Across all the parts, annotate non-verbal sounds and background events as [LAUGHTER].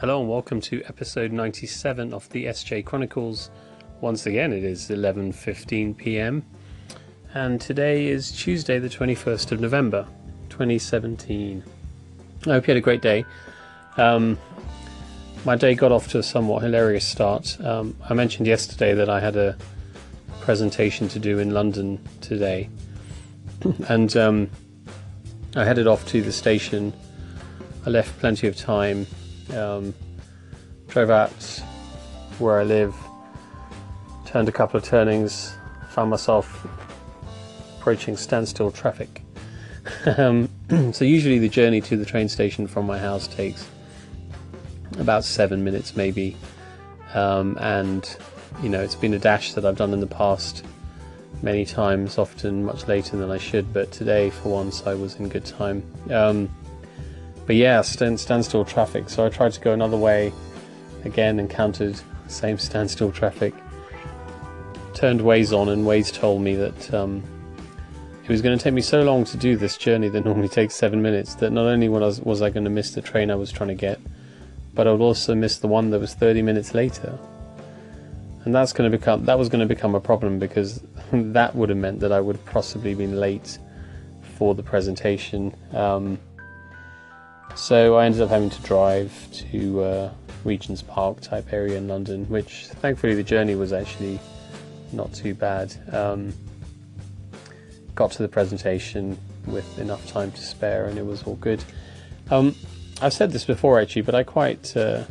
Hello and welcome to episode 97 of the SJ Chronicles. Once again, it is 11:15 p.m. and today is Tuesday, the 21st of November, 2017. I hope you had a great day. Um, my day got off to a somewhat hilarious start. Um, I mentioned yesterday that I had a presentation to do in London today, [LAUGHS] and um, I headed off to the station. I left plenty of time um, drove out where I live, turned a couple of turnings, found myself approaching standstill traffic. [LAUGHS] um, [CLEARS THROAT] so usually the journey to the train station from my house takes about seven minutes, maybe. Um, and you know, it's been a dash that I've done in the past many times, often much later than I should. But today, for once, I was in good time. Um, but yeah, stand, standstill traffic. So I tried to go another way. Again, encountered same standstill traffic. Turned Waze on, and Waze told me that um, it was going to take me so long to do this journey that [LAUGHS] normally takes seven minutes that not only was, was I going to miss the train I was trying to get, but I would also miss the one that was 30 minutes later. And that's going to become that was going to become a problem because [LAUGHS] that would have meant that I would have possibly been late for the presentation. Um, so I ended up having to drive to uh, Regent's Park type area in London, which thankfully the journey was actually not too bad. Um, got to the presentation with enough time to spare, and it was all good. Um, I've said this before actually, but I quite. Uh,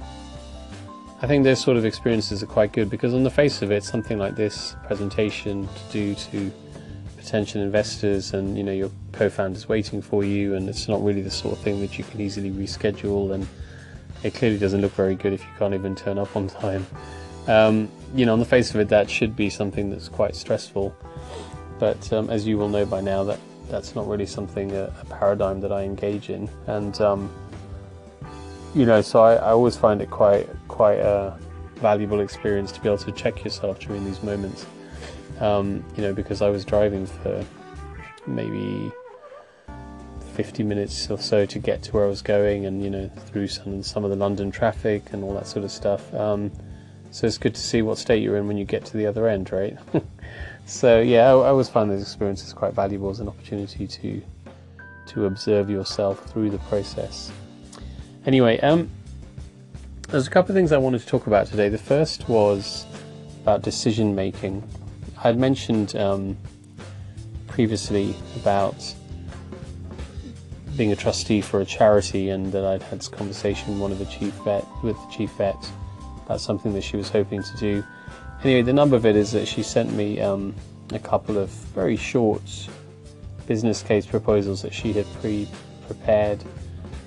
I think those sort of experiences are quite good because, on the face of it, something like this presentation to do to potential investors and you know your co-founders waiting for you and it's not really the sort of thing that you can easily reschedule and it clearly doesn't look very good if you can't even turn up on time. Um, you know on the face of it that should be something that's quite stressful. But um, as you will know by now that that's not really something a, a paradigm that I engage in. And um, you know so I, I always find it quite quite a valuable experience to be able to check yourself during these moments um, you know, because I was driving for maybe 50 minutes or so to get to where I was going, and you know, through some some of the London traffic and all that sort of stuff. Um, so it's good to see what state you're in when you get to the other end, right? [LAUGHS] so yeah, I, I always find those experiences quite valuable as an opportunity to to observe yourself through the process. Anyway, um, there's a couple of things I wanted to talk about today. The first was about decision making I'd mentioned um, previously about being a trustee for a charity, and that I'd had this conversation with one of the chief vet with the chief vet about something that she was hoping to do. Anyway, the number of it is that she sent me um, a couple of very short business case proposals that she had pre-prepared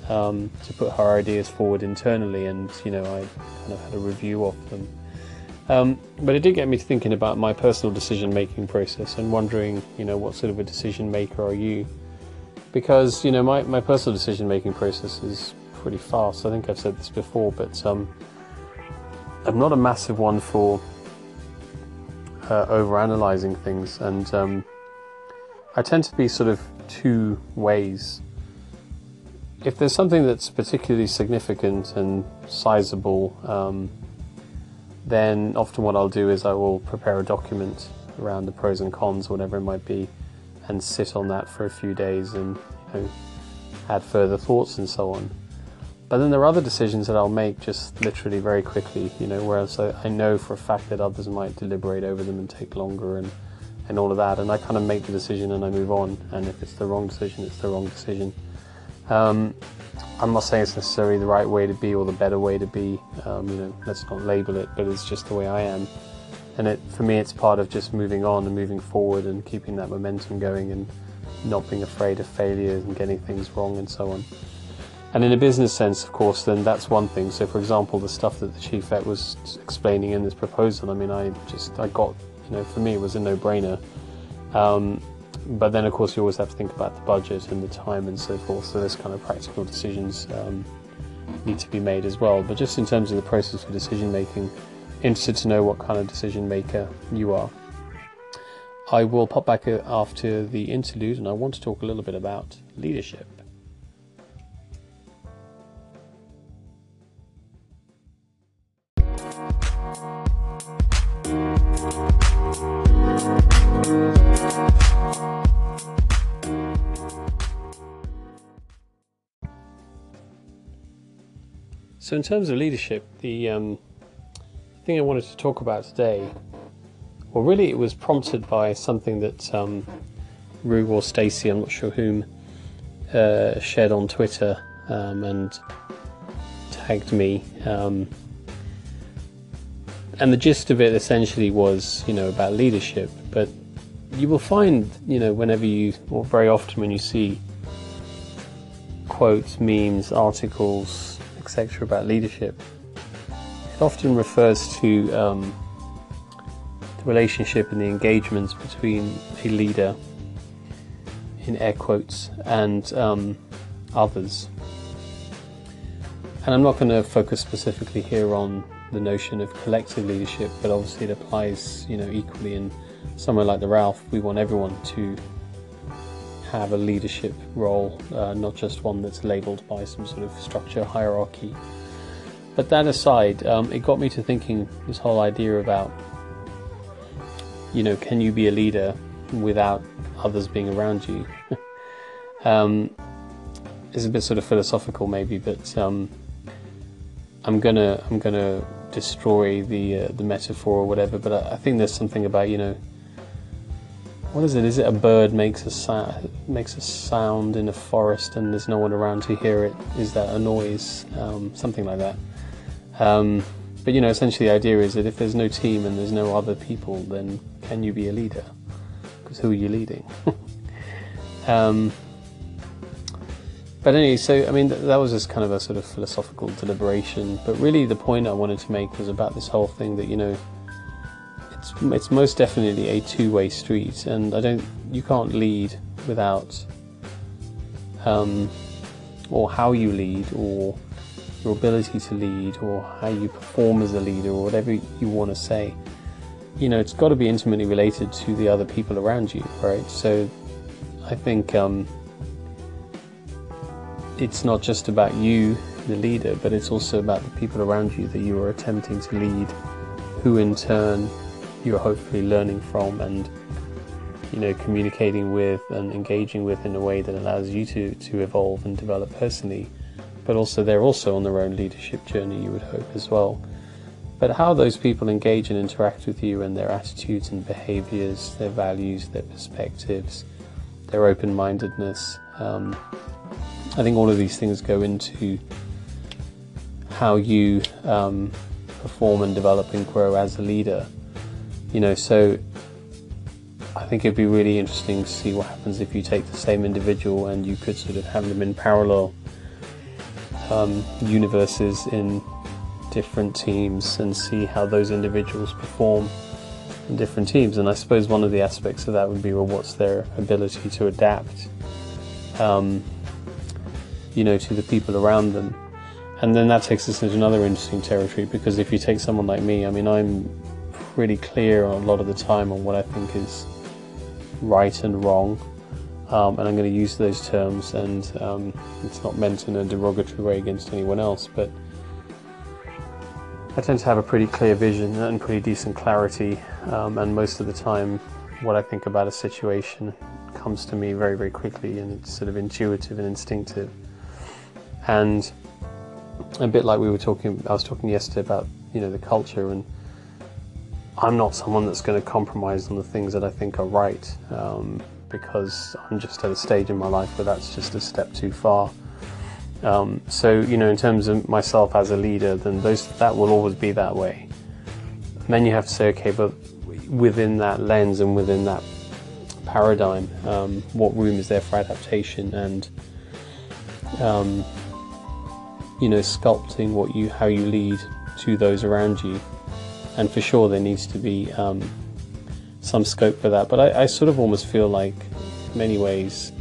um, to put her ideas forward internally, and you know I kind of had a review of them. Um, but it did get me thinking about my personal decision making process and wondering, you know, what sort of a decision maker are you? Because, you know, my, my personal decision making process is pretty fast. I think I've said this before, but um, I'm not a massive one for uh, over analyzing things, and um, I tend to be sort of two ways. If there's something that's particularly significant and sizable, um, then often what I'll do is I will prepare a document around the pros and cons, whatever it might be, and sit on that for a few days and you know, add further thoughts and so on. But then there are other decisions that I'll make just literally very quickly, you know, whereas I know for a fact that others might deliberate over them and take longer and, and all of that. And I kind of make the decision and I move on. And if it's the wrong decision, it's the wrong decision. Um, I'm not saying it's necessarily the right way to be or the better way to be. Um, you know, let's not label it, but it's just the way I am. And it, for me, it's part of just moving on and moving forward and keeping that momentum going and not being afraid of failures and getting things wrong and so on. And in a business sense, of course, then that's one thing. So, for example, the stuff that the chief vet was explaining in this proposal, I mean, I just, I got, you know, for me, it was a no-brainer. Um, but then of course you always have to think about the budget and the time and so forth so those kind of practical decisions um, need to be made as well. But just in terms of the process of decision making interested to know what kind of decision maker you are. I will pop back uh, after the interlude and I want to talk a little bit about leadership So, in terms of leadership, the um, thing I wanted to talk about today, well, really, it was prompted by something that um, Rue or Stacy, I'm not sure whom, uh, shared on Twitter um, and tagged me. Um, and the gist of it essentially was, you know, about leadership. But you will find, you know, whenever you, or very often when you see quotes, memes, articles, etc., about leadership, it often refers to um, the relationship and the engagements between a leader, in air quotes, and um, others. And I'm not going to focus specifically here on the notion of collective leadership, but obviously it applies, you know, equally in somewhere like the Ralph. We want everyone to have a leadership role, uh, not just one that's labelled by some sort of structure hierarchy. But that aside, um, it got me to thinking this whole idea about, you know, can you be a leader without others being around you? [LAUGHS] um, it's a bit sort of philosophical, maybe, but um, I'm gonna I'm gonna destroy the uh, the metaphor or whatever. But I, I think there's something about you know what is it? Is it a bird makes a sound, makes a sound in a forest and there's no one around to hear it? Is that a noise? Um, something like that. Um, but you know, essentially, the idea is that if there's no team and there's no other people, then can you be a leader? Because who are you leading? [LAUGHS] um, but anyway, so I mean, th- that was just kind of a sort of philosophical deliberation. But really, the point I wanted to make was about this whole thing that you know it's it's most definitely a two-way street, and I don't you can't lead without um, or how you lead or your ability to lead or how you perform as a leader or whatever you want to say. You know, it's got to be intimately related to the other people around you, right? So I think um, it's not just about you, the leader, but it's also about the people around you that you are attempting to lead, who in turn you're hopefully learning from and you know communicating with and engaging with in a way that allows you to to evolve and develop personally. But also they're also on their own leadership journey you would hope as well. But how those people engage and interact with you and their attitudes and behaviors their values their perspectives their open-mindedness um, i think all of these things go into how you um, perform and develop and grow as a leader you know, so I think it'd be really interesting to see what happens if you take the same individual and you could sort of have them in parallel um, universes in different teams and see how those individuals perform in different teams. And I suppose one of the aspects of that would be well, what's their ability to adapt, um, you know, to the people around them. And then that takes us into another interesting territory because if you take someone like me, I mean, I'm really clear a lot of the time on what I think is right and wrong. Um, and I'm going to use those terms, and um, it's not meant in a derogatory way against anyone else, but I tend to have a pretty clear vision and pretty decent clarity, um, and most of the time, what I think about a situation comes to me very, very quickly, and it's sort of intuitive and instinctive. And a bit like we were talking, I was talking yesterday about you know the culture and I'm not someone that's going to compromise on the things that I think are right um, because I'm just at a stage in my life where that's just a step too far. Um, so, you know, in terms of myself as a leader, then those that will always be that way. And then you have to say, okay, but within that lens and within that paradigm, um, what room is there for adaptation and, um, you know, sculpting what you how you lead to those around you and for sure there needs to be um, some scope for that. But I, I, sort of almost feel like, in many ways,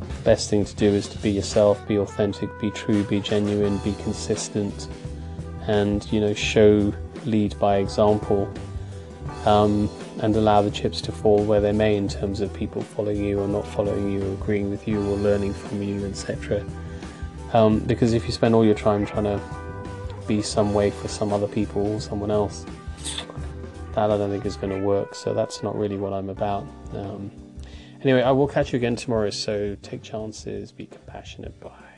the best thing to do is to be yourself, be authentic, be true, be genuine, be consistent, and you know show, lead by example, um, and allow the chips to fall where they may in terms of people following you or not following you, or agreeing with you, or learning from you, etc. Um, because if you spend all your time trying to be some way for some other people or someone else. That I don't think is going to work. So that's not really what I'm about. Um, anyway, I will catch you again tomorrow. So take chances, be compassionate. Bye.